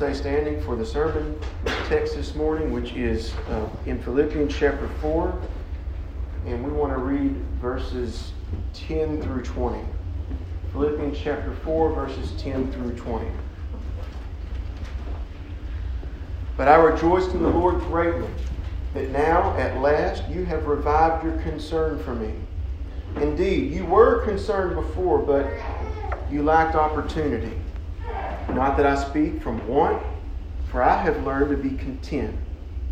stay standing for the sermon text this morning, which is uh, in Philippians chapter 4. And we want to read verses 10 through 20. Philippians chapter 4, verses 10 through 20. But I rejoiced in the Lord greatly that now at last you have revived your concern for me. Indeed, you were concerned before, but you lacked opportunity. Not that I speak from want, for I have learned to be content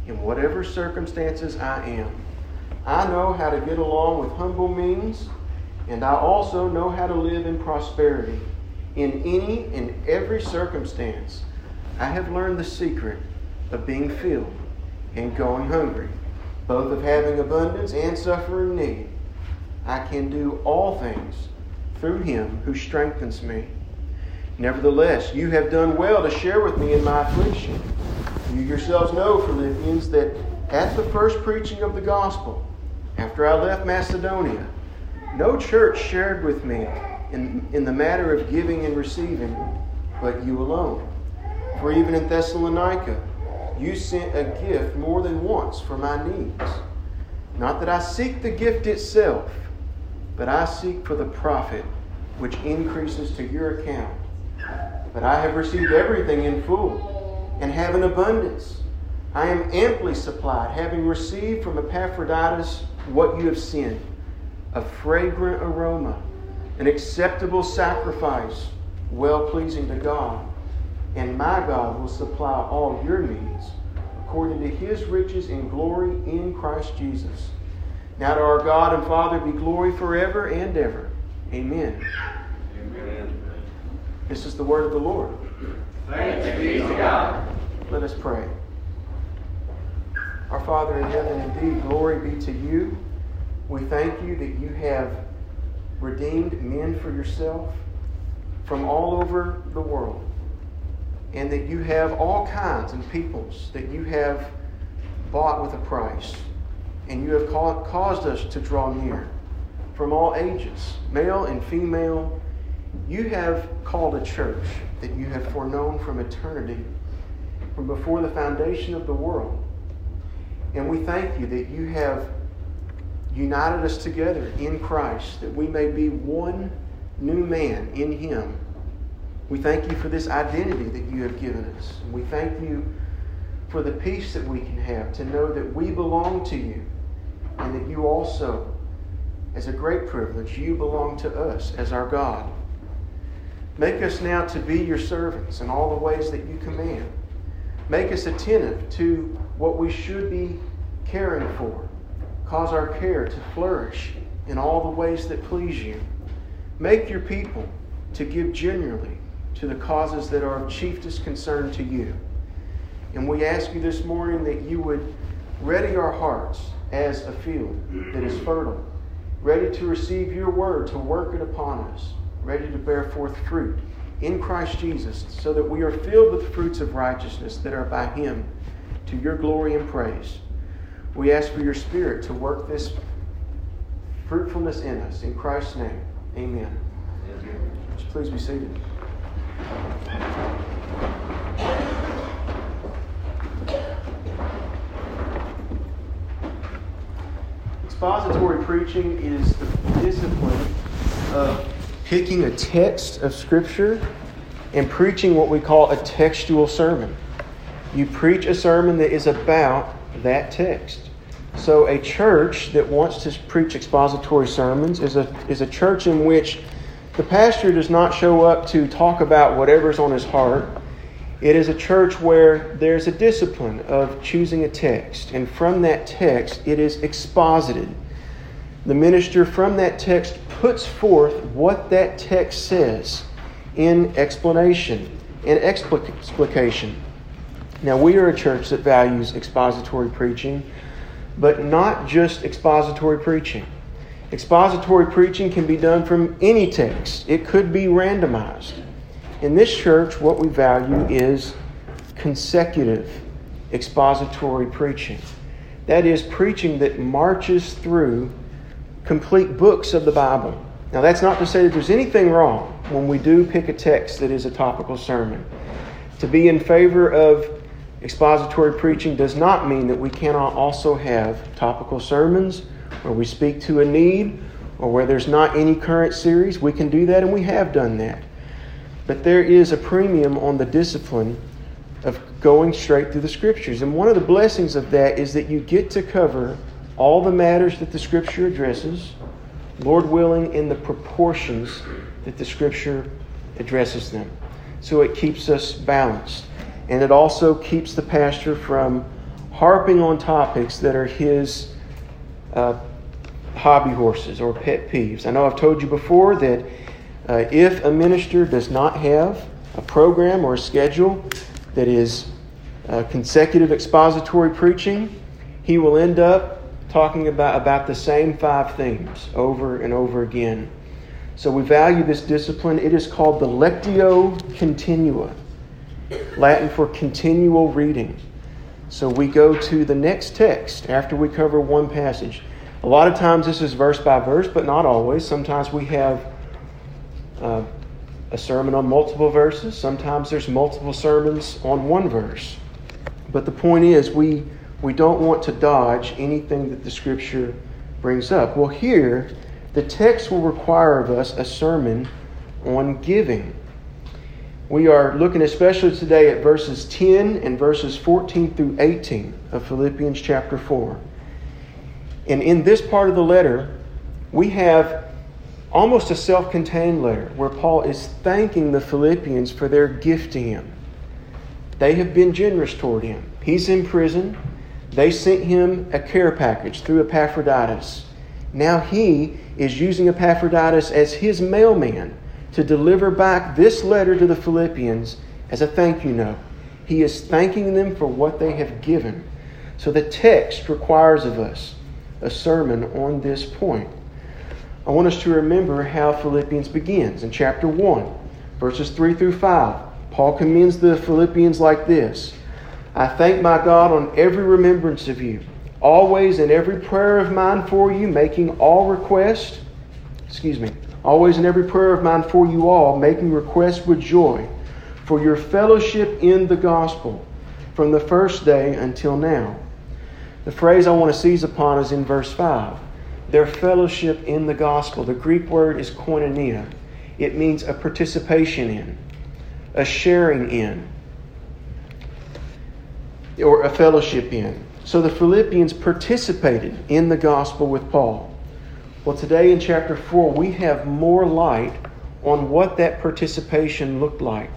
in whatever circumstances I am. I know how to get along with humble means, and I also know how to live in prosperity. In any and every circumstance, I have learned the secret of being filled and going hungry, both of having abundance and suffering need. I can do all things through him who strengthens me. Nevertheless, you have done well to share with me in my affliction. You yourselves know, Philippians, that at the first preaching of the gospel, after I left Macedonia, no church shared with me in, in the matter of giving and receiving, but you alone. For even in Thessalonica, you sent a gift more than once for my needs. Not that I seek the gift itself, but I seek for the profit which increases to your account. But I have received everything in full and have an abundance. I am amply supplied, having received from Epaphroditus what you have sent a fragrant aroma, an acceptable sacrifice, well pleasing to God. And my God will supply all your needs according to his riches and glory in Christ Jesus. Now to our God and Father be glory forever and ever. Amen. Amen. This is the word of the Lord. Thanks be to God. Let us pray. Our Father in heaven, indeed, glory be to you. We thank you that you have redeemed men for yourself from all over the world, and that you have all kinds and peoples that you have bought with a price, and you have caused us to draw near from all ages, male and female. You have called a church that you have foreknown from eternity, from before the foundation of the world. And we thank you that you have united us together in Christ, that we may be one new man in Him. We thank you for this identity that you have given us. And we thank you for the peace that we can have to know that we belong to you and that you also, as a great privilege, you belong to us as our God. Make us now to be your servants in all the ways that you command. Make us attentive to what we should be caring for Cause our care to flourish in all the ways that please you. Make your people to give genuinely to the causes that are of chiefest concern to you. And we ask you this morning that you would ready our hearts as a field that is fertile, ready to receive your word, to work it upon us, ready to bear forth fruit in Christ Jesus, so that we are filled with the fruits of righteousness that are by Him to your glory and praise. We ask for your Spirit to work this fruitfulness in us. In Christ's name, amen. Please be seated. Expository preaching is the discipline of picking a text of Scripture and preaching what we call a textual sermon. You preach a sermon that is about that text. So, a church that wants to preach expository sermons is a, is a church in which the pastor does not show up to talk about whatever's on his heart. It is a church where there's a discipline of choosing a text, and from that text, it is exposited. The minister from that text puts forth what that text says in explanation and explication. Now, we are a church that values expository preaching but not just expository preaching. Expository preaching can be done from any text, it could be randomized. In this church, what we value is consecutive expository preaching. That is, preaching that marches through complete books of the Bible. Now, that's not to say that there's anything wrong when we do pick a text that is a topical sermon. To be in favor of expository preaching does not mean that we cannot also have topical sermons where we speak to a need or where there's not any current series. We can do that, and we have done that. But there is a premium on the discipline of going straight through the Scriptures. And one of the blessings of that is that you get to cover all the matters that the Scripture addresses, Lord willing, in the proportions that the Scripture addresses them. So it keeps us balanced. And it also keeps the pastor from harping on topics that are his uh, hobby horses or pet peeves. I know I've told you before that uh, if a minister does not have a program or a schedule that is uh, consecutive expository preaching, he will end up talking about, about the same five themes over and over again. So we value this discipline. It is called the Lectio Continua, Latin for continual reading. So we go to the next text after we cover one passage. A lot of times this is verse by verse, but not always. Sometimes we have uh, a sermon on multiple verses. Sometimes there's multiple sermons on one verse. But the point is, we, we don't want to dodge anything that the Scripture brings up. Well, here, the text will require of us a sermon on giving. We are looking especially today at verses 10 and verses 14 through 18 of Philippians chapter 4. And in this part of the letter, we have almost a self contained letter where Paul is thanking the Philippians for their gift to him. They have been generous toward him. He's in prison. They sent him a care package through Epaphroditus. Now he is using Epaphroditus as his mailman to deliver back this letter to the Philippians as a thank you note. He is thanking them for what they have given. So the text requires of us a sermon on this point. I want us to remember how Philippians begins in chapter 1, verses 3 through 5. Paul commends the Philippians like this I thank my God on every remembrance of you, always in every prayer of mine for you, making all request, excuse me, always in every prayer of mine for you all, making request with joy for your fellowship in the gospel from the first day until now the phrase I want to seize upon is in verse 5. Their fellowship in the gospel. The Greek word is koinonia. It means a participation in, a sharing in, or a fellowship in. So the Philippians participated in the gospel with Paul. Well, today in chapter 4, we have more light on what that participation looked like.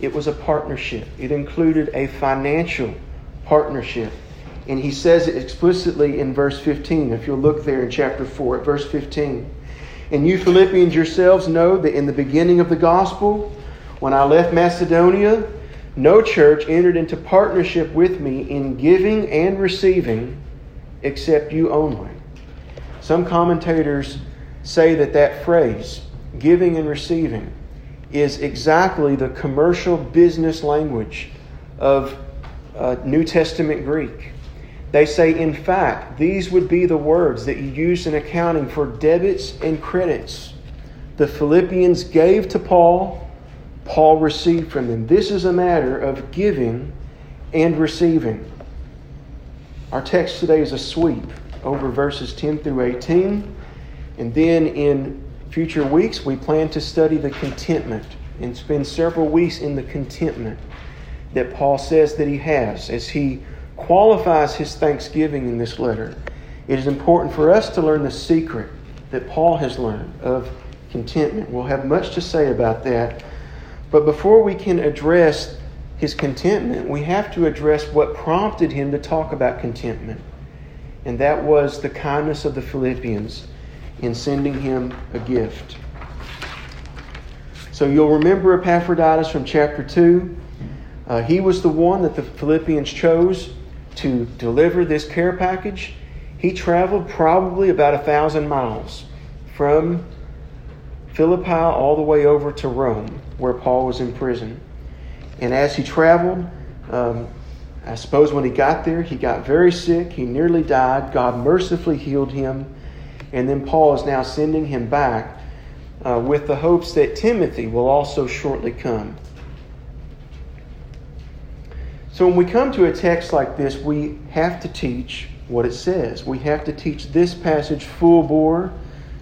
It was a partnership, it included a financial partnership. And he says it explicitly in verse 15. If you'll look there in chapter 4 at verse 15. And you Philippians yourselves know that in the beginning of the gospel, when I left Macedonia, no church entered into partnership with me in giving and receiving except you only. Some commentators say that that phrase, giving and receiving, is exactly the commercial business language of uh, New Testament Greek. They say, in fact, these would be the words that you use in accounting for debits and credits. The Philippians gave to Paul, Paul received from them. This is a matter of giving and receiving. Our text today is a sweep over verses 10 through 18. And then in future weeks, we plan to study the contentment and spend several weeks in the contentment that Paul says that he has as he qualifies his thanksgiving in this letter. It is important for us to learn the secret that Paul has learned of contentment. We'll have much to say about that. But before we can address his contentment, we have to address what prompted him to talk about contentment. And that was the kindness of the Philippians in sending him a gift. So you'll remember Epaphroditus from chapter 2. Uh, he was the one that the Philippians chose to deliver this care package, he traveled probably about a thousand miles from Philippi all the way over to Rome, where Paul was in prison. And as he traveled, um, I suppose when he got there, he got very sick. He nearly died. God mercifully healed him. And then Paul is now sending him back uh, with the hopes that Timothy will also shortly come. So when we come to a text like this, we have to teach what it says. We have to teach this passage full bore,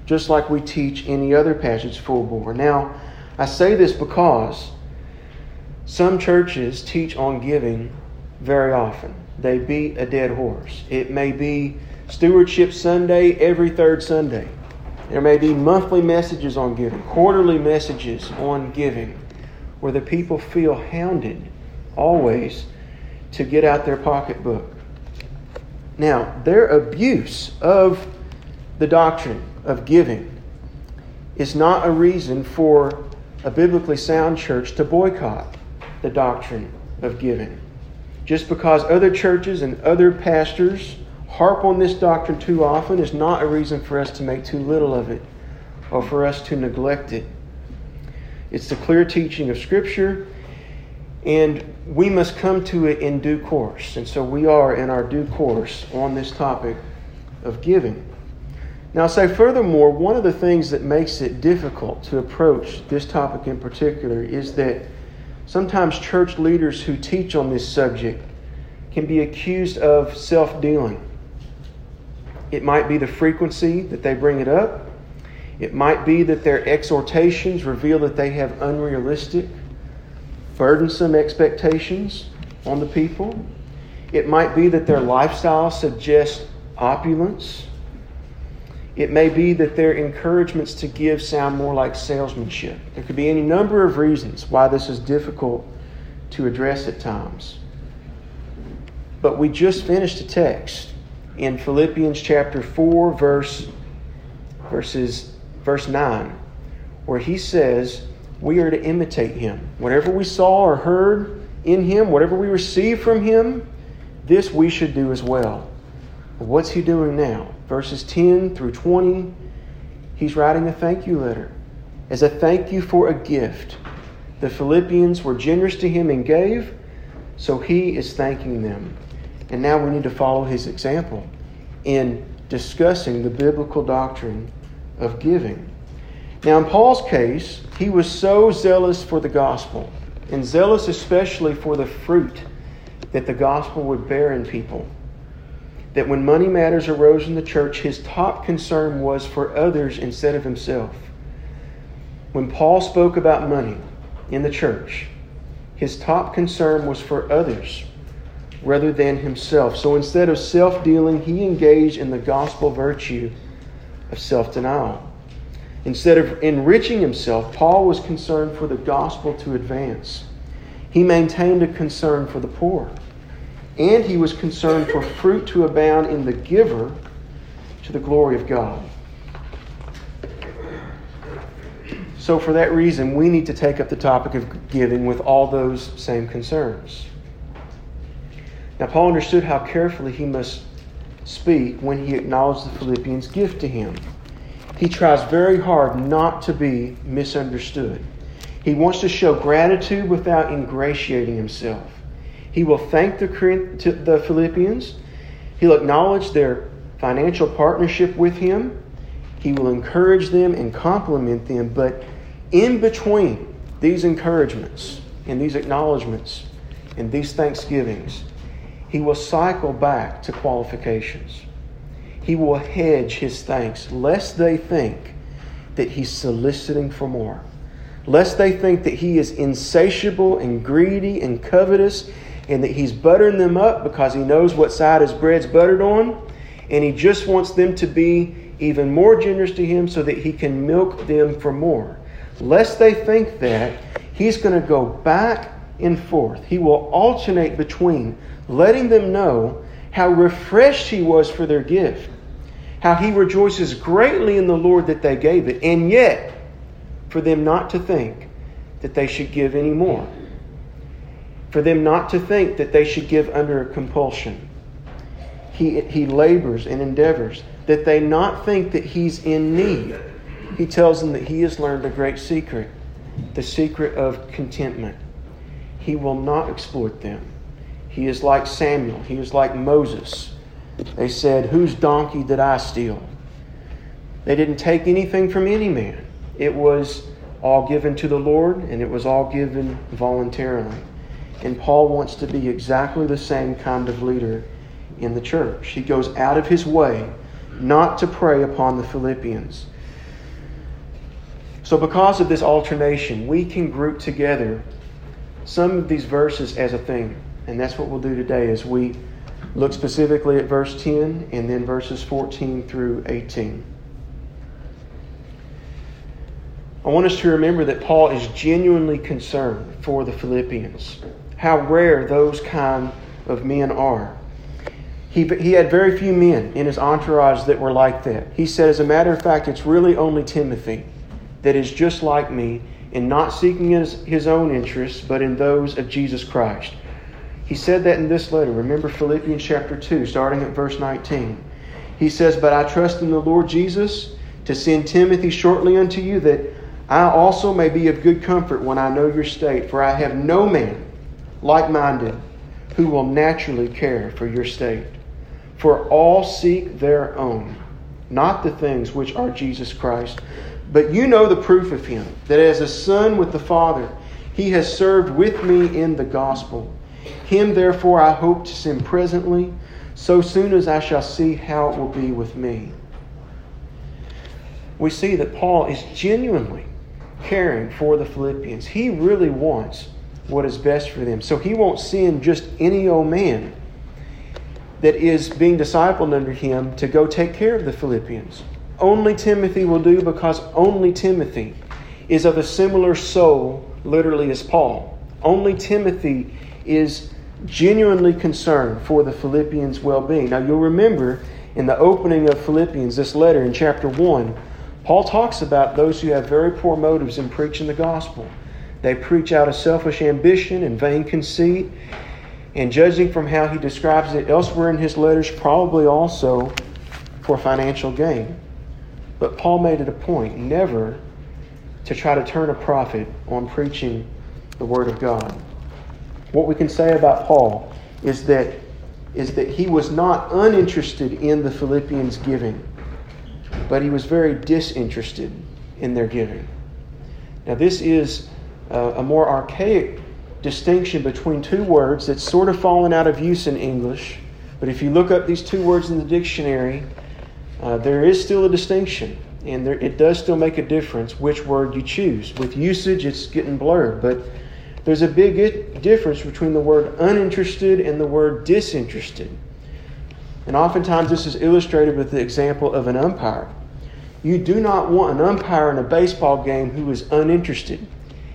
just like we teach any other passage full bore. Now, I say this because some churches teach on giving very often. They beat a dead horse. It may be Stewardship Sunday every third Sunday. There may be monthly messages on giving, quarterly messages on giving, where the people feel hounded always to get out their pocketbook. Now, their abuse of the doctrine of giving is not a reason for a biblically sound church to boycott the doctrine of giving. Just because other churches and other pastors harp on this doctrine too often is not a reason for us to make too little of it or for us to neglect it. It's the clear teaching of Scripture, and we must come to it in due course. And so we are in our due course on this topic of giving. Now, say furthermore, one of the things that makes it difficult to approach this topic in particular is that sometimes church leaders who teach on this subject can be accused of self dealing. It might be the frequency that they bring it up. It might be that their exhortations reveal that they have unrealistic, burdensome expectations on the people. It might be that their lifestyle suggests opulence. It may be that their encouragements to give sound more like salesmanship. There could be any number of reasons why this is difficult to address at times. But we just finished a text in Philippians chapter 4 verse verses verse 9 where he says we are to imitate him. Whatever we saw or heard in him, whatever we received from him, this we should do as well. what's he doing now? Verses 10 through 20, he's writing a thank you letter as a thank you for a gift. The Philippians were generous to him and gave, so he is thanking them. And now we need to follow his example in discussing the biblical doctrine of giving. Now, in Paul's case, he was so zealous for the gospel, and zealous especially for the fruit that the gospel would bear in people, that when money matters arose in the church, his top concern was for others instead of himself. When Paul spoke about money in the church, his top concern was for others rather than himself. So instead of self dealing, he engaged in the gospel virtue of self denial. Instead of enriching himself, Paul was concerned for the gospel to advance. He maintained a concern for the poor. And he was concerned for fruit to abound in the giver to the glory of God. So, for that reason, we need to take up the topic of giving with all those same concerns. Now, Paul understood how carefully he must speak when he acknowledged the Philippians' gift to him. He tries very hard not to be misunderstood. He wants to show gratitude without ingratiating himself. He will thank the, the Philippians. He'll acknowledge their financial partnership with him. He will encourage them and compliment them. But in between these encouragements and these acknowledgments and these thanksgivings, he will cycle back to qualifications. He will hedge his thanks, lest they think that he's soliciting for more, lest they think that he is insatiable and greedy and covetous, and that he's buttering them up because he knows what side his bread's buttered on, and he just wants them to be even more generous to him so that he can milk them for more. Lest they think that, he's going to go back and forth. He will alternate between letting them know how refreshed he was for their gift, how he rejoices greatly in the Lord that they gave it, and yet for them not to think that they should give any more, for them not to think that they should give under compulsion. He, he labors and endeavors that they not think that he's in need. He tells them that he has learned a great secret, the secret of contentment. He will not exploit them. He is like Samuel. He is like Moses. They said, Whose donkey did I steal? They didn't take anything from any man. It was all given to the Lord, and it was all given voluntarily. And Paul wants to be exactly the same kind of leader in the church. He goes out of his way not to prey upon the Philippians. So, because of this alternation, we can group together some of these verses as a thing. And that's what we'll do today as we look specifically at verse 10 and then verses 14 through 18. I want us to remember that Paul is genuinely concerned for the Philippians. How rare those kind of men are. He, he had very few men in his entourage that were like that. He said, as a matter of fact, it's really only Timothy that is just like me in not seeking his, his own interests, but in those of Jesus Christ. He said that in this letter. Remember Philippians chapter 2, starting at verse 19. He says, But I trust in the Lord Jesus to send Timothy shortly unto you, that I also may be of good comfort when I know your state, for I have no man like minded who will naturally care for your state. For all seek their own, not the things which are Jesus Christ. But you know the proof of him, that as a son with the Father, he has served with me in the gospel. Him, therefore, I hope to send presently, so soon as I shall see how it will be with me. We see that Paul is genuinely caring for the Philippians. He really wants what is best for them. So he won't send just any old man that is being discipled under him to go take care of the Philippians. Only Timothy will do because only Timothy is of a similar soul, literally, as Paul. Only Timothy is genuinely concerned for the Philippians' well being. Now, you'll remember in the opening of Philippians, this letter in chapter 1, Paul talks about those who have very poor motives in preaching the gospel. They preach out of selfish ambition and vain conceit. And judging from how he describes it elsewhere in his letters, probably also for financial gain. But Paul made it a point never to try to turn a profit on preaching the Word of God. What we can say about Paul is that, is that he was not uninterested in the Philippians' giving, but he was very disinterested in their giving. Now, this is a, more archaic distinction between two words that's sort of fallen out of use in English. But if you look up these two words in the dictionary, uh, there is still a distinction, and there, it does still make a difference which word you choose. With usage, it's getting blurred, but there's a big difference between the word uninterested and the word disinterested. And oftentimes, this is illustrated with the example of an umpire. You do not want an umpire in a baseball game who is uninterested.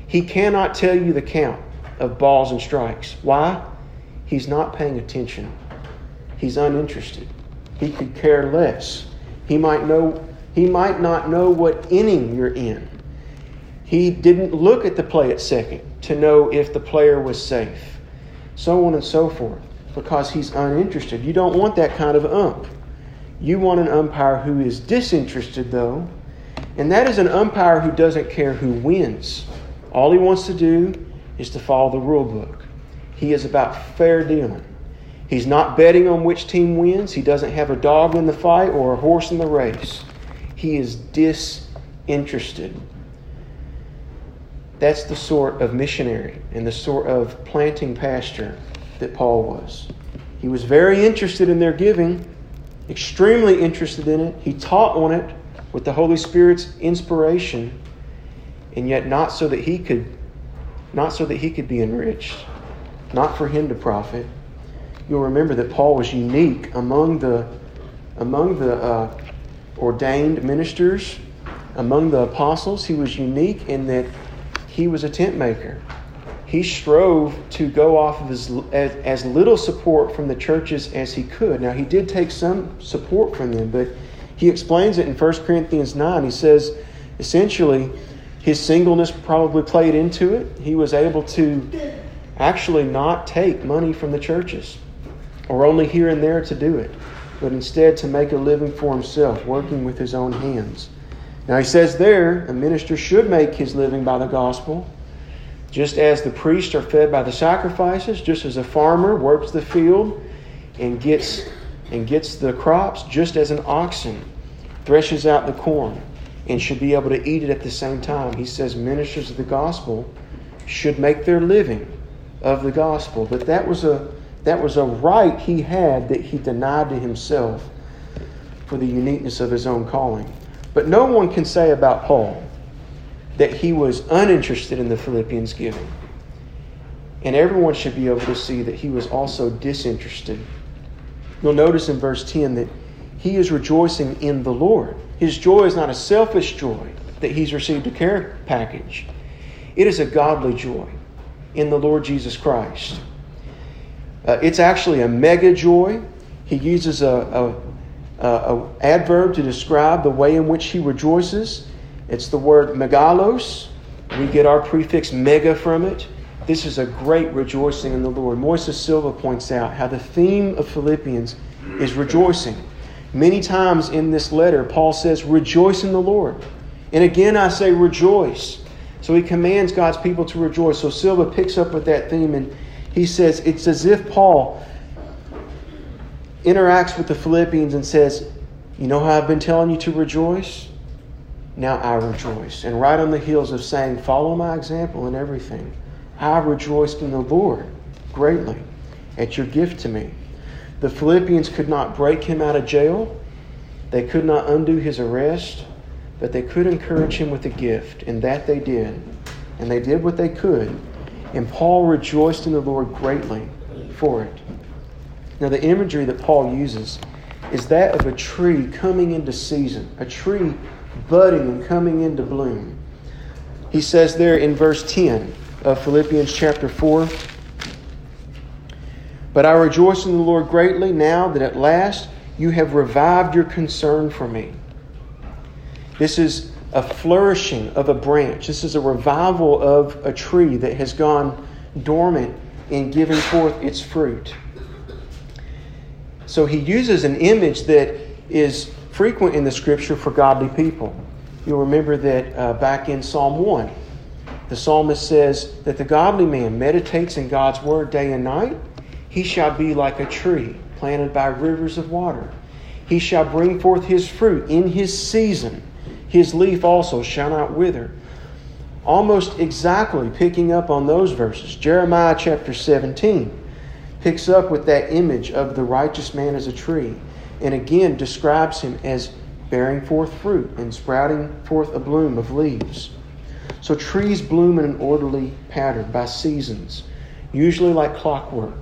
He cannot tell you the count of balls and strikes. Why? He's not paying attention. He's uninterested. He could care less. He might know he might not know what inning you're in. He didn't look at the play at second to know if the player was safe. So on and so forth. Because he's uninterested. You don't want that kind of ump. You want an umpire who is disinterested, though, and that is an umpire who doesn't care who wins. All he wants to do is to follow the rule book. He is about fair dealing. He's not betting on which team wins. He doesn't have a dog in the fight or a horse in the race. He is disinterested. That's the sort of missionary and the sort of planting pasture that Paul was. He was very interested in their giving, extremely interested in it. He taught on it with the Holy Spirit's inspiration, and yet not so that he could not so that he could be enriched, not for him to profit. You'll remember that Paul was unique among the, among the uh, ordained ministers, among the apostles. He was unique in that he was a tent maker. He strove to go off of as, as, as little support from the churches as he could. Now, he did take some support from them, but he explains it in 1 Corinthians 9. He says, essentially, his singleness probably played into it. He was able to actually not take money from the churches or only here and there to do it, but instead to make a living for himself, working with his own hands. Now, he says there, a minister should make his living by the gospel, just as the priests are fed by the sacrifices, just as a farmer works the field and gets, and gets the crops, just as an oxen threshes out the corn and should be able to eat it at the same time. He says ministers of the gospel should make their living of the gospel. But that was a that was a right he had that he denied to himself for the uniqueness of his own calling. But no one can say about Paul that he was uninterested in the Philippians giving. And everyone should be able to see that he was also disinterested. You'll notice in verse 10 that he is rejoicing in the Lord. His joy is not a selfish joy that he's received a care package, it is a godly joy in the Lord Jesus Christ. Uh, it's actually a mega joy. He uses a, a, a, a, adverb to describe the way in which he rejoices. It's the word megalos. We get our prefix mega from it. This is a great rejoicing in the Lord. Moises Silva points out how the theme of Philippians is rejoicing. Many times in this letter, Paul says, Rejoice in the Lord. And again, I say, Rejoice. So he commands God's people to rejoice. So Silva picks up with that theme and he says it's as if Paul interacts with the Philippians and says, You know how I've been telling you to rejoice? Now I rejoice. And right on the heels of saying, Follow my example in everything, I rejoiced in the Lord greatly at your gift to me. The Philippians could not break him out of jail, they could not undo his arrest, but they could encourage him with a gift, and that they did. And they did what they could and Paul rejoiced in the Lord greatly for it. Now, the imagery that Paul uses is that of a tree coming into season, a tree budding and coming into bloom. He says there in verse 10 of Philippians chapter 4 But I rejoice in the Lord greatly now that at last you have revived your concern for me. This is a flourishing of a branch. This is a revival of a tree that has gone dormant in giving forth its fruit. So he uses an image that is frequent in the scripture for godly people. You'll remember that uh, back in Psalm 1, the psalmist says that the godly man meditates in God's word day and night. He shall be like a tree planted by rivers of water. He shall bring forth his fruit in his season his leaf also shall not wither. Almost exactly picking up on those verses. Jeremiah chapter 17 picks up with that image of the righteous man as a tree and again describes him as bearing forth fruit and sprouting forth a bloom of leaves. So trees bloom in an orderly pattern by seasons, usually like clockwork.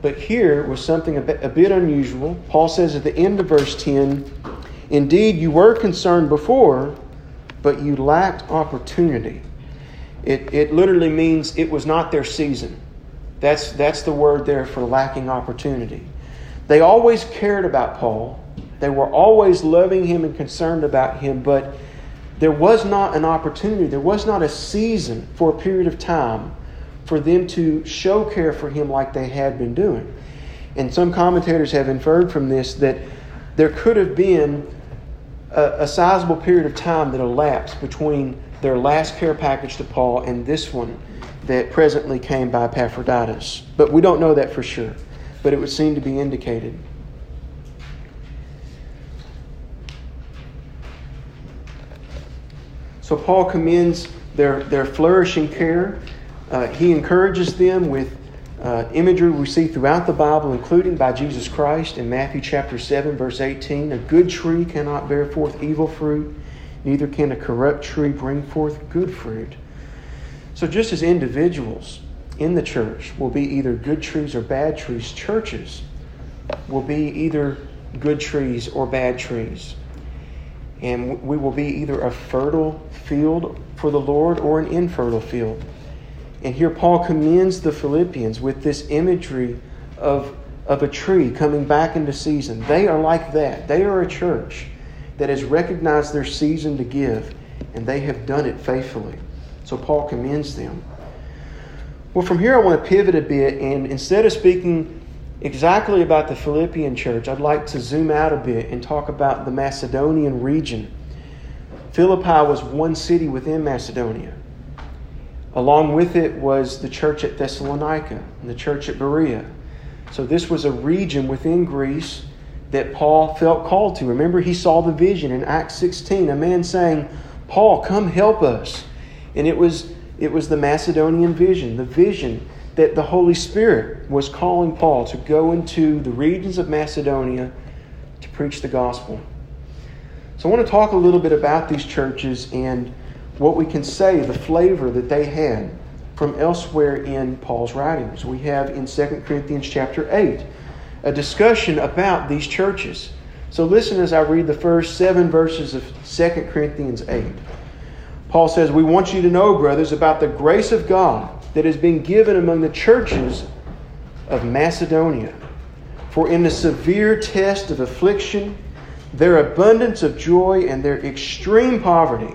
But here was something a bit, a bit unusual. Paul says at the end of verse 10 Indeed, you were concerned before, but you lacked opportunity. It, it literally means it was not their season. That's, that's the word there for lacking opportunity. They always cared about Paul, they were always loving him and concerned about him, but there was not an opportunity, there was not a season for a period of time for them to show care for him like they had been doing. And some commentators have inferred from this that there could have been a, a sizable period of time that elapsed between their last care package to Paul and this one that presently came by Epaphroditus. But we don't know that for sure, but it would seem to be indicated. So Paul commends their, their flourishing care. Uh, he encourages them with uh, imagery we see throughout the Bible, including by Jesus Christ in Matthew chapter 7, verse 18. A good tree cannot bear forth evil fruit, neither can a corrupt tree bring forth good fruit. So, just as individuals in the church will be either good trees or bad trees, churches will be either good trees or bad trees. And we will be either a fertile field for the Lord or an infertile field. And here Paul commends the Philippians with this imagery of, of a tree coming back into season. They are like that. They are a church that has recognized their season to give, and they have done it faithfully. So Paul commends them. Well, from here I want to pivot a bit, and instead of speaking exactly about the Philippian church, I'd like to zoom out a bit and talk about the Macedonian region. Philippi was one city within Macedonia. Along with it was the church at Thessalonica and the church at Berea. So this was a region within Greece that Paul felt called to. Remember, he saw the vision in Acts 16, a man saying, Paul, come help us. And it was, it was the Macedonian vision, the vision that the Holy Spirit was calling Paul to go into the regions of Macedonia to preach the gospel. So I want to talk a little bit about these churches and what we can say, the flavor that they had from elsewhere in Paul's writings. We have in 2 Corinthians chapter 8 a discussion about these churches. So listen as I read the first seven verses of 2 Corinthians 8. Paul says, We want you to know, brothers, about the grace of God that has been given among the churches of Macedonia. For in the severe test of affliction, their abundance of joy and their extreme poverty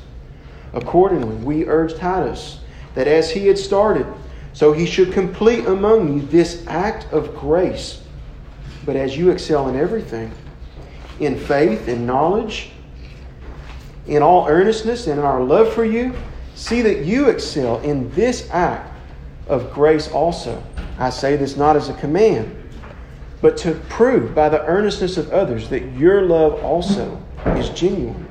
Accordingly, we urged Titus that as he had started, so he should complete among you this act of grace. But as you excel in everything, in faith and knowledge, in all earnestness and in our love for you, see that you excel in this act of grace also. I say this not as a command, but to prove by the earnestness of others that your love also is genuine.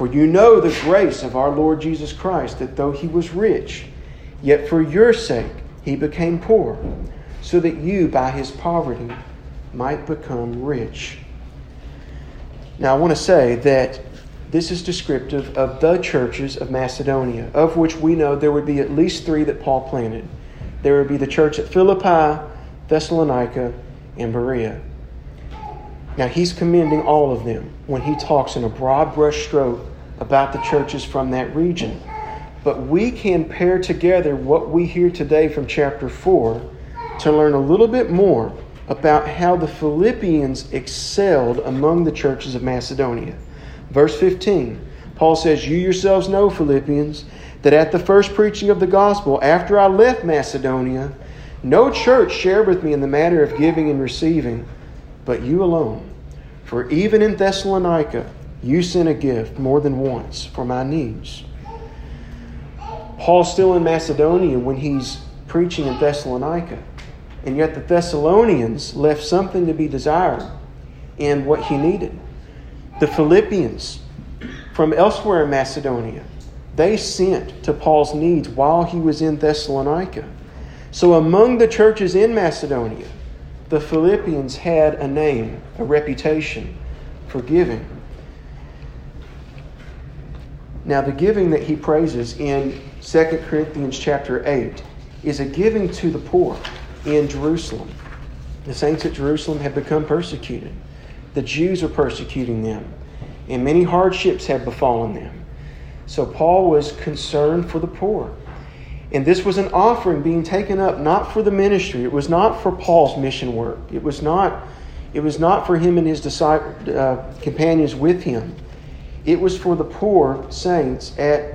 For you know the grace of our Lord Jesus Christ, that though he was rich, yet for your sake he became poor, so that you by his poverty might become rich. Now, I want to say that this is descriptive of the churches of Macedonia, of which we know there would be at least three that Paul planted. There would be the church at Philippi, Thessalonica, and Berea. Now, he's commending all of them when he talks in a broad brush stroke about the churches from that region. But we can pair together what we hear today from chapter 4 to learn a little bit more about how the Philippians excelled among the churches of Macedonia. Verse 15, Paul says, You yourselves know, Philippians, that at the first preaching of the gospel, after I left Macedonia, no church shared with me in the matter of giving and receiving, but you alone. For even in Thessalonica, you sent a gift more than once for my needs. Paul's still in Macedonia when he's preaching in Thessalonica. And yet the Thessalonians left something to be desired in what he needed the Philippians from elsewhere in Macedonia, they sent to Paul's needs while he was in Thessalonica. So among the churches in Macedonia, the Philippians had a name, a reputation for giving. Now, the giving that he praises in 2 Corinthians chapter 8 is a giving to the poor in Jerusalem. The saints at Jerusalem had become persecuted the Jews were persecuting them, and many hardships had befallen them. So Paul was concerned for the poor. And this was an offering being taken up not for the ministry. It was not for Paul's mission work. It was not, it was not for him and his disciple, uh, companions with him. It was for the poor saints at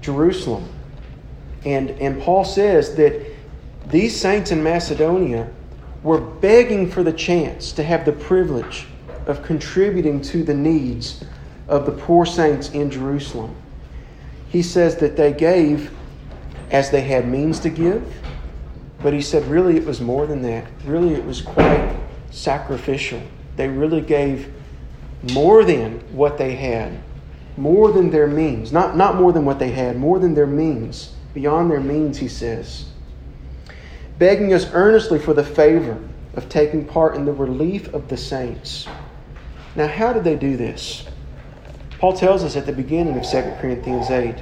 Jerusalem. And, and Paul says that these saints in Macedonia were begging for the chance to have the privilege of contributing to the needs of the poor saints in Jerusalem. He says that they gave as they had means to give, but he said really it was more than that. Really it was quite sacrificial. They really gave more than what they had, more than their means. Not, not more than what they had, more than their means. Beyond their means, he says. Begging us earnestly for the favor of taking part in the relief of the saints. Now, how did they do this? Paul tells us at the beginning of 2 Corinthians 8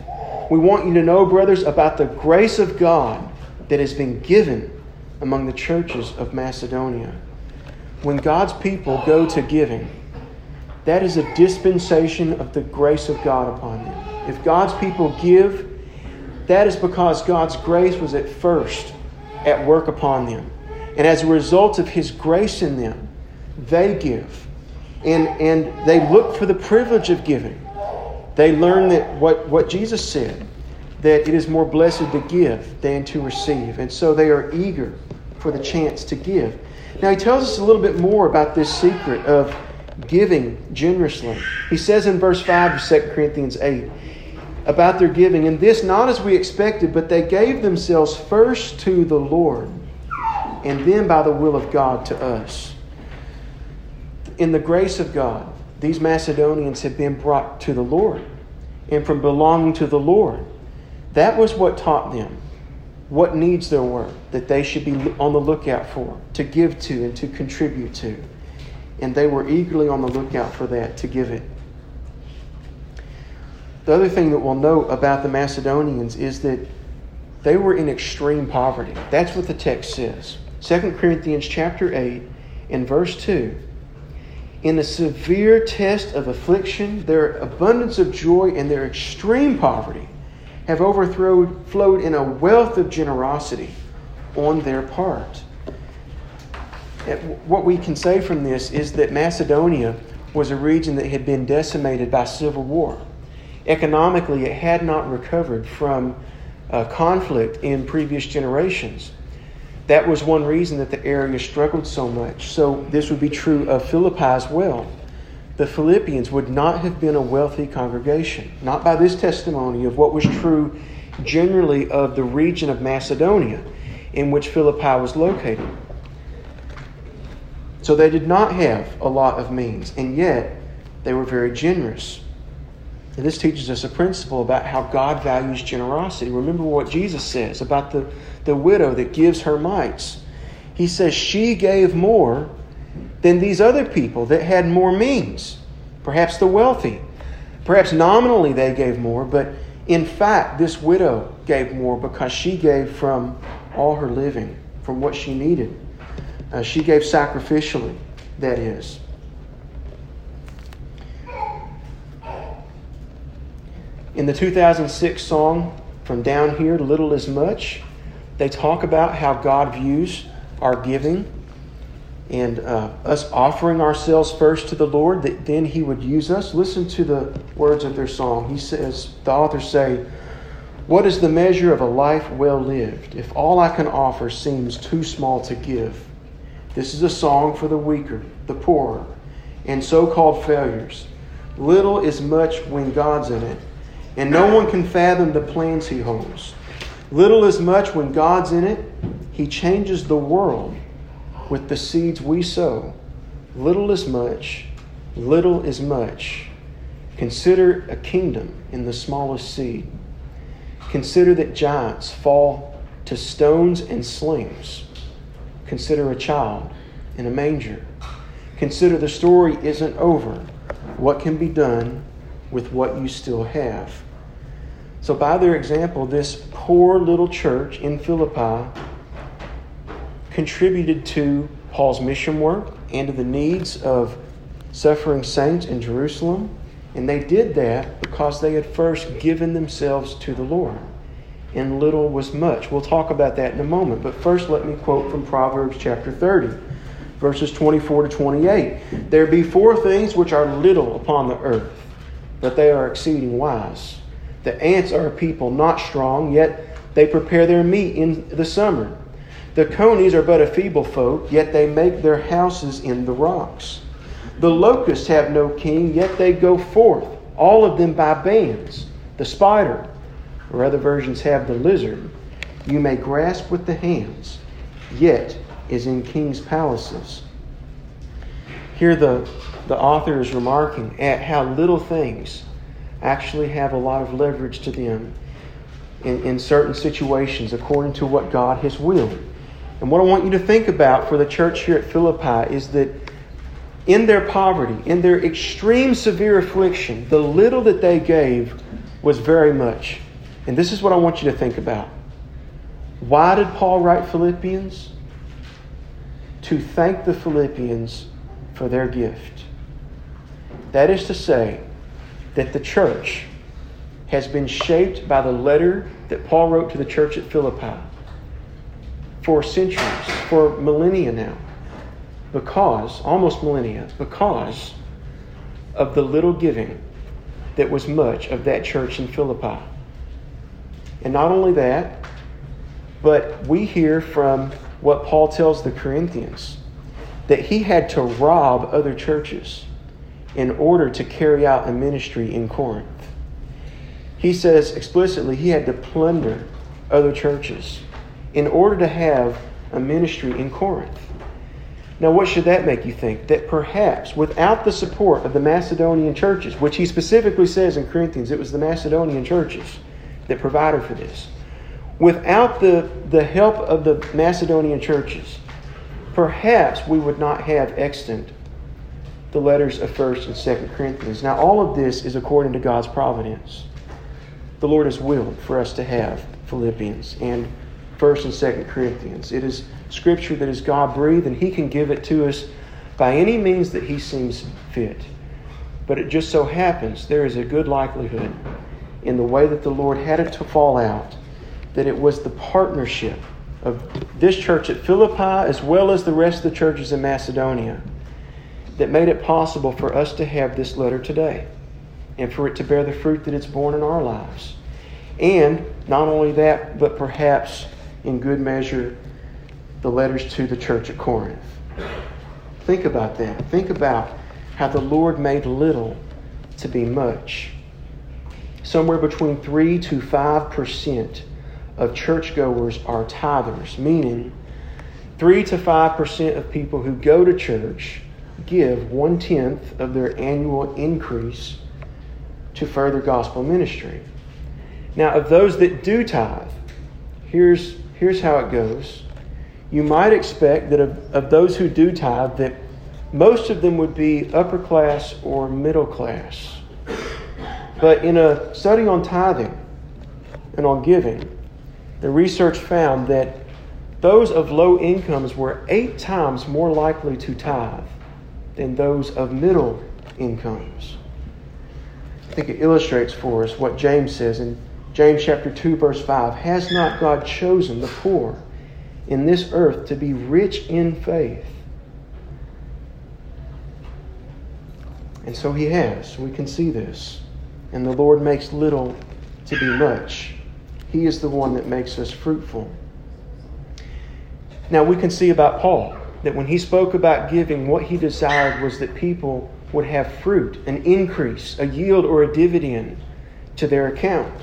We want you to know, brothers, about the grace of God that has been given among the churches of Macedonia. When God's people go to giving, that is a dispensation of the grace of God upon them. If God's people give, that is because God's grace was at first at work upon them. And as a result of His grace in them, they give and, and they look for the privilege of giving. They learn that what, what Jesus said, that it is more blessed to give than to receive. And so they are eager for the chance to give. Now, he tells us a little bit more about this secret of giving generously. He says in verse 5 of 2 Corinthians 8 about their giving, and this not as we expected, but they gave themselves first to the Lord, and then by the will of God to us. In the grace of God, these Macedonians had been brought to the Lord, and from belonging to the Lord. That was what taught them what needs there were that they should be on the lookout for, to give to, and to contribute to. And they were eagerly on the lookout for that, to give it. The other thing that we'll note about the Macedonians is that they were in extreme poverty. That's what the text says. 2 Corinthians chapter 8 and verse 2. In a severe test of affliction, their abundance of joy and their extreme poverty have overflowed in a wealth of generosity on their part. What we can say from this is that Macedonia was a region that had been decimated by civil war. Economically, it had not recovered from uh, conflict in previous generations. That was one reason that the area struggled so much. So, this would be true of Philippi as well the Philippians would not have been a wealthy congregation, not by this testimony of what was true generally of the region of Macedonia in which Philippi was located. So they did not have a lot of means, and yet they were very generous. And this teaches us a principle about how God values generosity. Remember what Jesus says about the, the widow that gives her mites. He says, She gave more than these other people that had more means, perhaps the wealthy. Perhaps nominally they gave more, but in fact, this widow gave more because she gave from all her living, from what she needed. Uh, she gave sacrificially, that is. In the 2006 song, From Down Here Little as Much, they talk about how God views our giving and uh, us offering ourselves first to the Lord, that then He would use us. Listen to the words of their song. He says, the authors say, What is the measure of a life well lived if all I can offer seems too small to give? This is a song for the weaker, the poorer, and so called failures. Little is much when God's in it, and no one can fathom the plans He holds. Little as much when God's in it, He changes the world with the seeds we sow. Little as much, little as much. Consider a kingdom in the smallest seed. Consider that giants fall to stones and slings. Consider a child in a manger. Consider the story isn't over. What can be done with what you still have? So, by their example, this poor little church in Philippi contributed to Paul's mission work and to the needs of suffering saints in Jerusalem. And they did that because they had first given themselves to the Lord. And little was much. We'll talk about that in a moment. But first, let me quote from Proverbs chapter 30, verses 24 to 28. There be four things which are little upon the earth, but they are exceeding wise. The ants are a people not strong, yet they prepare their meat in the summer. The conies are but a feeble folk, yet they make their houses in the rocks. The locusts have no king, yet they go forth, all of them by bands. The spider, or other versions have the lizard, you may grasp with the hands, yet is in kings' palaces. Here the, the author is remarking at how little things actually have a lot of leverage to them in, in certain situations according to what God has willed. And what I want you to think about for the church here at Philippi is that in their poverty, in their extreme severe affliction, the little that they gave was very much. And this is what I want you to think about. Why did Paul write Philippians? To thank the Philippians for their gift. That is to say, that the church has been shaped by the letter that Paul wrote to the church at Philippi for centuries, for millennia now, because, almost millennia, because of the little giving that was much of that church in Philippi. And not only that, but we hear from what Paul tells the Corinthians that he had to rob other churches in order to carry out a ministry in Corinth. He says explicitly he had to plunder other churches in order to have a ministry in Corinth. Now, what should that make you think? That perhaps without the support of the Macedonian churches, which he specifically says in Corinthians, it was the Macedonian churches that provided for this. Without the, the help of the Macedonian churches, perhaps we would not have extant the letters of 1st and 2nd Corinthians. Now, all of this is according to God's providence. The Lord has willed for us to have Philippians and 1st and 2nd Corinthians. It is scripture that is God breathed, and He can give it to us by any means that He seems fit. But it just so happens there is a good likelihood in the way that the Lord had it to fall out that it was the partnership of this church at Philippi as well as the rest of the churches in Macedonia that made it possible for us to have this letter today and for it to bear the fruit that it's borne in our lives. And not only that, but perhaps in good measure, the letters to the church at Corinth. Think about that. Think about how the Lord made little to be much. Somewhere between 3 to 5% of churchgoers are tithers, meaning 3 to 5% of people who go to church give one tenth of their annual increase to further gospel ministry. Now, of those that do tithe, here's, here's how it goes. You might expect that of, of those who do tithe, that most of them would be upper class or middle class. But in a study on tithing and on giving, the research found that those of low incomes were eight times more likely to tithe than those of middle incomes. I think it illustrates for us what James says in James chapter 2 verse 5, has not God chosen the poor in this earth to be rich in faith? And so he has. We can see this. And the Lord makes little to be much. He is the one that makes us fruitful. Now we can see about Paul that when he spoke about giving, what he desired was that people would have fruit, an increase, a yield, or a dividend to their account.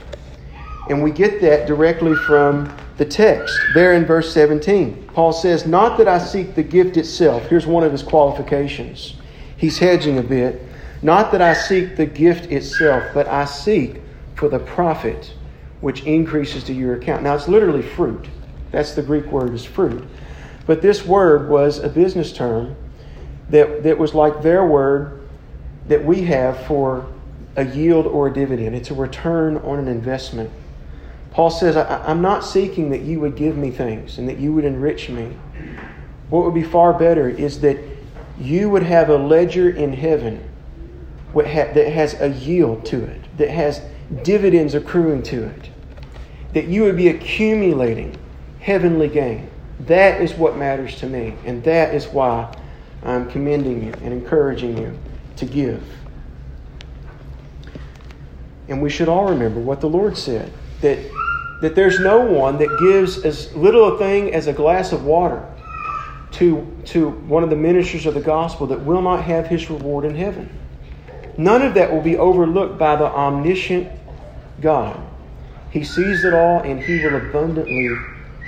And we get that directly from the text. There in verse 17, Paul says, Not that I seek the gift itself. Here's one of his qualifications. He's hedging a bit. Not that I seek the gift itself, but I seek for the profit which increases to your account. Now, it's literally fruit. That's the Greek word is fruit. But this word was a business term that, that was like their word that we have for a yield or a dividend. It's a return on an investment. Paul says, I, am not seeking that you would give me things and that you would enrich me. What would be far better is that you would have a ledger in heaven that has a yield to it, that has dividends accruing to it, that you would be accumulating heavenly gain. That is what matters to me, and that is why I'm commending you and encouraging you to give. And we should all remember what the Lord said that, that there's no one that gives as little a thing as a glass of water to, to one of the ministers of the gospel that will not have his reward in heaven. None of that will be overlooked by the omniscient God. He sees it all and he will abundantly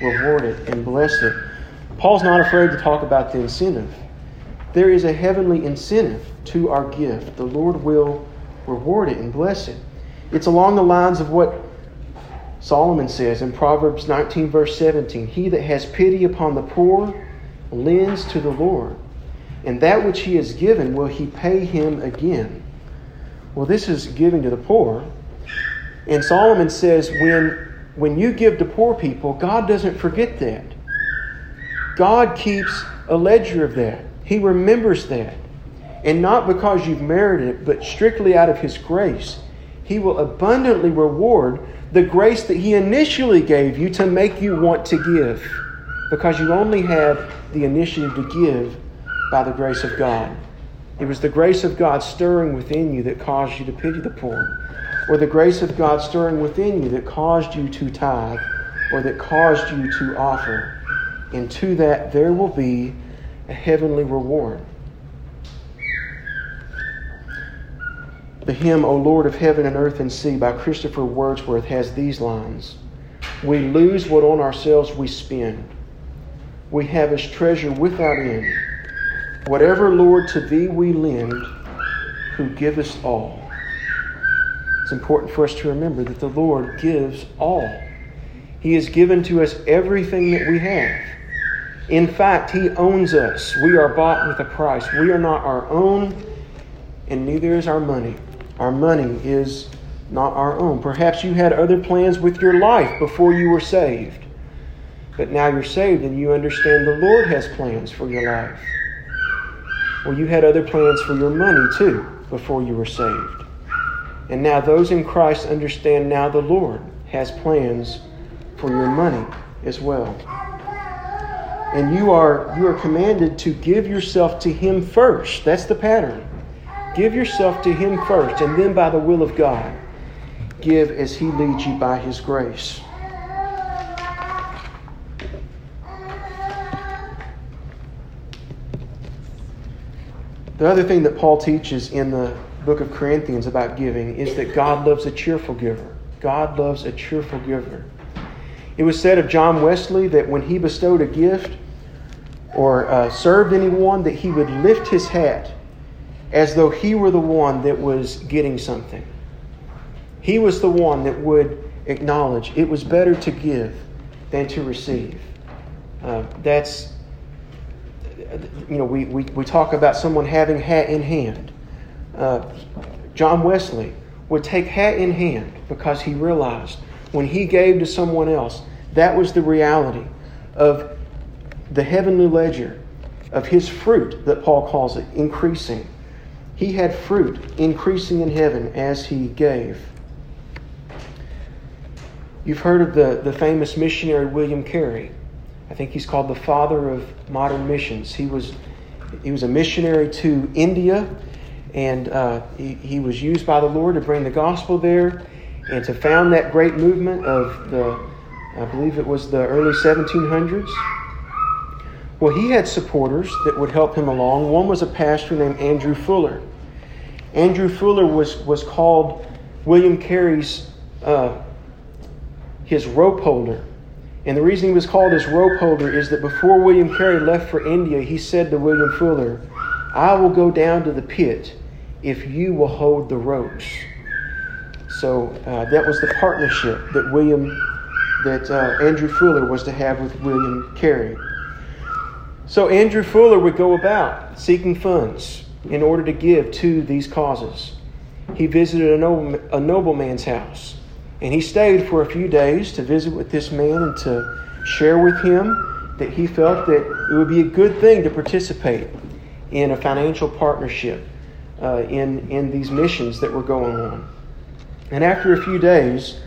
reward it and bless it. Paul's not afraid to talk about the incentive. There is a heavenly incentive to our gift. The Lord will reward it and bless it. It's along the lines of what Solomon says in Proverbs 19, verse 17 He that has pity upon the poor lends to the Lord, and that which he has given will he pay him again. Well, this is giving to the poor. And Solomon says, when when you give to poor people, God doesn't forget that. God keeps a ledger of that. He remembers that. And not because you've merited it, but strictly out of His grace. He will abundantly reward the grace that He initially gave you to make you want to give. Because you only had the initiative to give by the grace of God. It was the grace of God stirring within you that caused you to pity the poor or the grace of God stirring within you that caused you to tithe or that caused you to offer and to that there will be a heavenly reward. The hymn, O Lord of heaven and earth and sea, by Christopher Wordsworth, has these lines We lose what on ourselves we spend. We have as treasure without end. Whatever, Lord, to thee we lend, who givest all. It's important for us to remember that the Lord gives all. He has given to us everything that we have. In fact, He owns us. We are bought with a price. We are not our own, and neither is our money. Our money is not our own. Perhaps you had other plans with your life before you were saved. But now you're saved and you understand the Lord has plans for your life. Well, you had other plans for your money too before you were saved. And now those in Christ understand now the Lord has plans for your money as well. And you are you are commanded to give yourself to him first. That's the pattern. Give yourself to Him first, and then by the will of God, give as He leads you by His grace. The other thing that Paul teaches in the book of Corinthians about giving is that God loves a cheerful giver. God loves a cheerful giver. It was said of John Wesley that when he bestowed a gift or uh, served anyone, that he would lift his hat as though he were the one that was getting something. He was the one that would acknowledge it was better to give than to receive. Uh, that's, you know, we, we, we talk about someone having hat in hand. Uh, John Wesley would take hat in hand because he realized when he gave to someone else, that was the reality of the heavenly ledger, of his fruit that Paul calls it, increasing he had fruit increasing in heaven as he gave. You've heard of the, the famous missionary William Carey. I think he's called the father of modern missions. He was, he was a missionary to India, and uh, he, he was used by the Lord to bring the gospel there and to found that great movement of the, I believe it was the early 1700s. Well, he had supporters that would help him along. One was a pastor named Andrew Fuller. Andrew Fuller was, was called William Carey's uh, his rope holder. And the reason he was called his rope holder is that before William Carey left for India, he said to William Fuller, I will go down to the pit if you will hold the ropes. So uh, that was the partnership that William, that uh, Andrew Fuller was to have with William Carey. So Andrew Fuller would go about seeking funds in order to give to these causes. He visited a, noble, a nobleman's house and he stayed for a few days to visit with this man and to share with him that he felt that it would be a good thing to participate in a financial partnership uh, in, in these missions that were going on. And after a few days,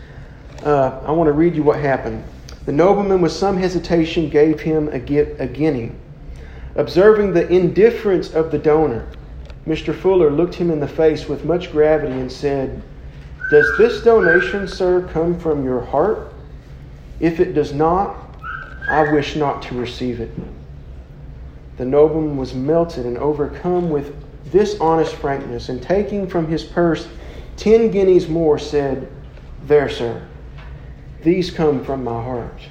uh, I want to read you what happened. The nobleman, with some hesitation, gave him a, a guinea. Observing the indifference of the donor, Mr. Fuller looked him in the face with much gravity and said, Does this donation, sir, come from your heart? If it does not, I wish not to receive it. The nobleman was melted and overcome with this honest frankness, and taking from his purse ten guineas more, said, There, sir, these come from my heart.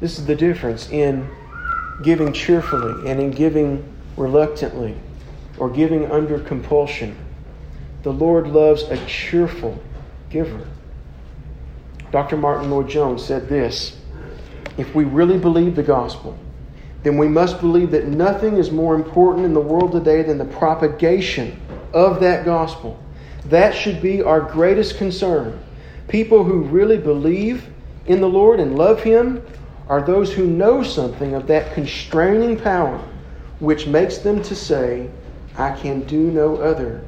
This is the difference in giving cheerfully and in giving reluctantly or giving under compulsion. The Lord loves a cheerful giver. Dr. Martyn Lloyd-Jones said this If we really believe the gospel, then we must believe that nothing is more important in the world today than the propagation of that gospel. That should be our greatest concern. People who really believe in the Lord and love Him are those who know something of that constraining power which makes them to say, I can do no other,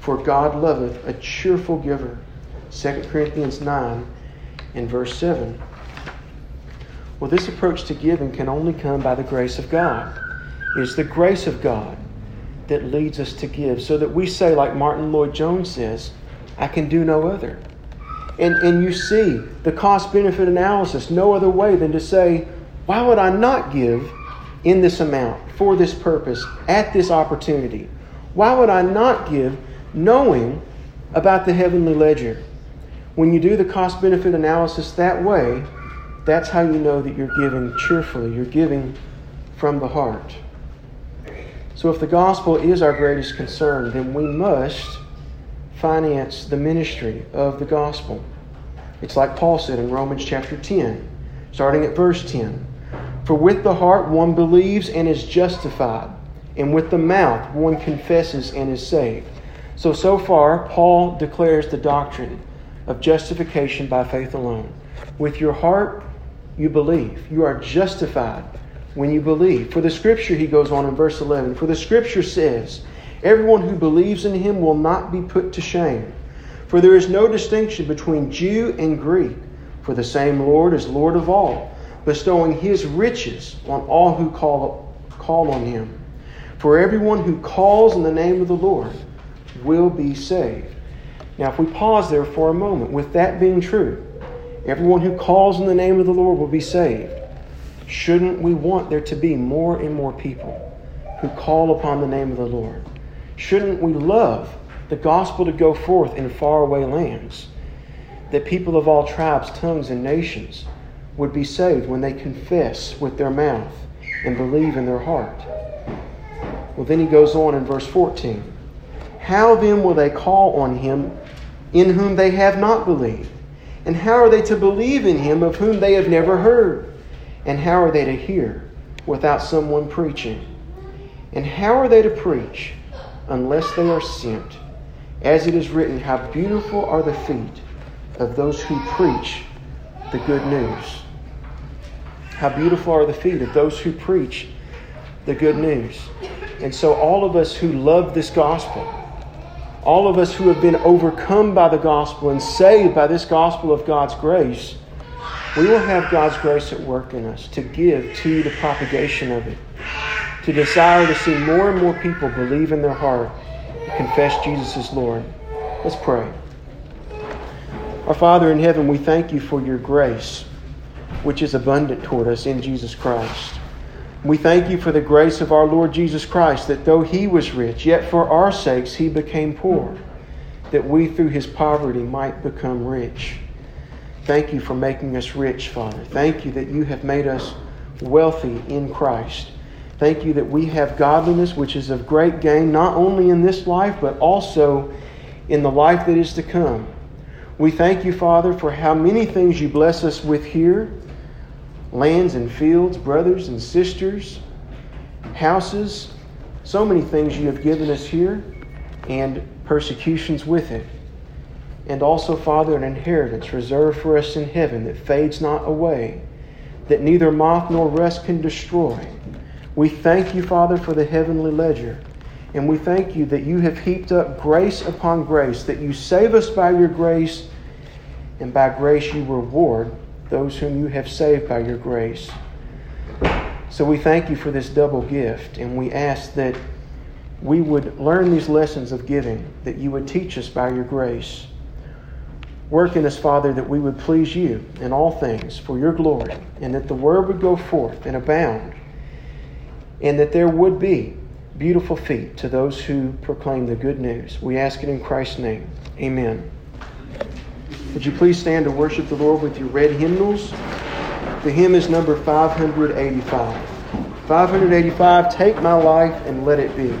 for God loveth a cheerful giver. 2 Corinthians 9 and verse 7. Well, this approach to giving can only come by the grace of God. It is the grace of God that leads us to give, so that we say, like Martyn Lloyd-Jones says, I can do no other. And, and you see the cost benefit analysis no other way than to say, Why would I not give in this amount, for this purpose, at this opportunity? Why would I not give knowing about the heavenly ledger? When you do the cost benefit analysis that way, that's how you know that you're giving cheerfully, you're giving from the heart. So, if the gospel is our greatest concern, then we must finance the ministry of the gospel. It's like Paul said in Romans chapter 10, starting at verse 10. For with the heart one believes and is justified, and with the mouth one confesses and is saved. So, so far, Paul declares the doctrine of justification by faith alone. With your heart, you believe. You are justified when you believe. For the scripture, he goes on in verse 11, for the scripture says, Everyone who believes in him will not be put to shame. For there is no distinction between Jew and Greek, for the same Lord is Lord of all, bestowing his riches on all who call, call on him. For everyone who calls in the name of the Lord will be saved. Now, if we pause there for a moment, with that being true, everyone who calls in the name of the Lord will be saved. Shouldn't we want there to be more and more people who call upon the name of the Lord? Shouldn't we love the gospel to go forth in faraway lands? That people of all tribes, tongues, and nations would be saved when they confess with their mouth and believe in their heart. Well, then he goes on in verse 14. How then will they call on him in whom they have not believed? And how are they to believe in him of whom they have never heard? And how are they to hear without someone preaching? And how are they to preach unless they are sent? As it is written, How beautiful are the feet of those who preach the good news. How beautiful are the feet of those who preach the good news. And so, all of us who love this gospel, all of us who have been overcome by the gospel and saved by this gospel of God's grace, we will have God's grace at work in us to give to the propagation of it, to desire to see more and more people believe in their heart and confess Jesus as Lord. Let's pray. Our Father in heaven, we thank you for your grace, which is abundant toward us in Jesus Christ. We thank you for the grace of our Lord Jesus Christ, that though he was rich, yet for our sakes he became poor, that we through his poverty might become rich. Thank you for making us rich, Father. Thank you that you have made us wealthy in Christ. Thank you that we have godliness, which is of great gain, not only in this life, but also in the life that is to come. We thank you, Father, for how many things you bless us with here lands and fields, brothers and sisters, houses, so many things you have given us here, and persecutions with it and also, Father, an inheritance reserved for us in heaven that fades not away, that neither moth nor rust can destroy. We thank you, Father, for the heavenly ledger. And we thank you that you have heaped up grace upon grace, that you save us by your grace, and by grace you reward those whom you have saved by your grace. So we thank you for this double gift, and we ask that we would learn these lessons of giving, that you would teach us by your grace. Work in us, Father, that we would please you in all things for your glory, and that the word would go forth and abound, and that there would be beautiful feet to those who proclaim the good news. We ask it in Christ's name. Amen. Would you please stand to worship the Lord with your red hymnals? The hymn is number 585. 585, Take My Life and Let It Be.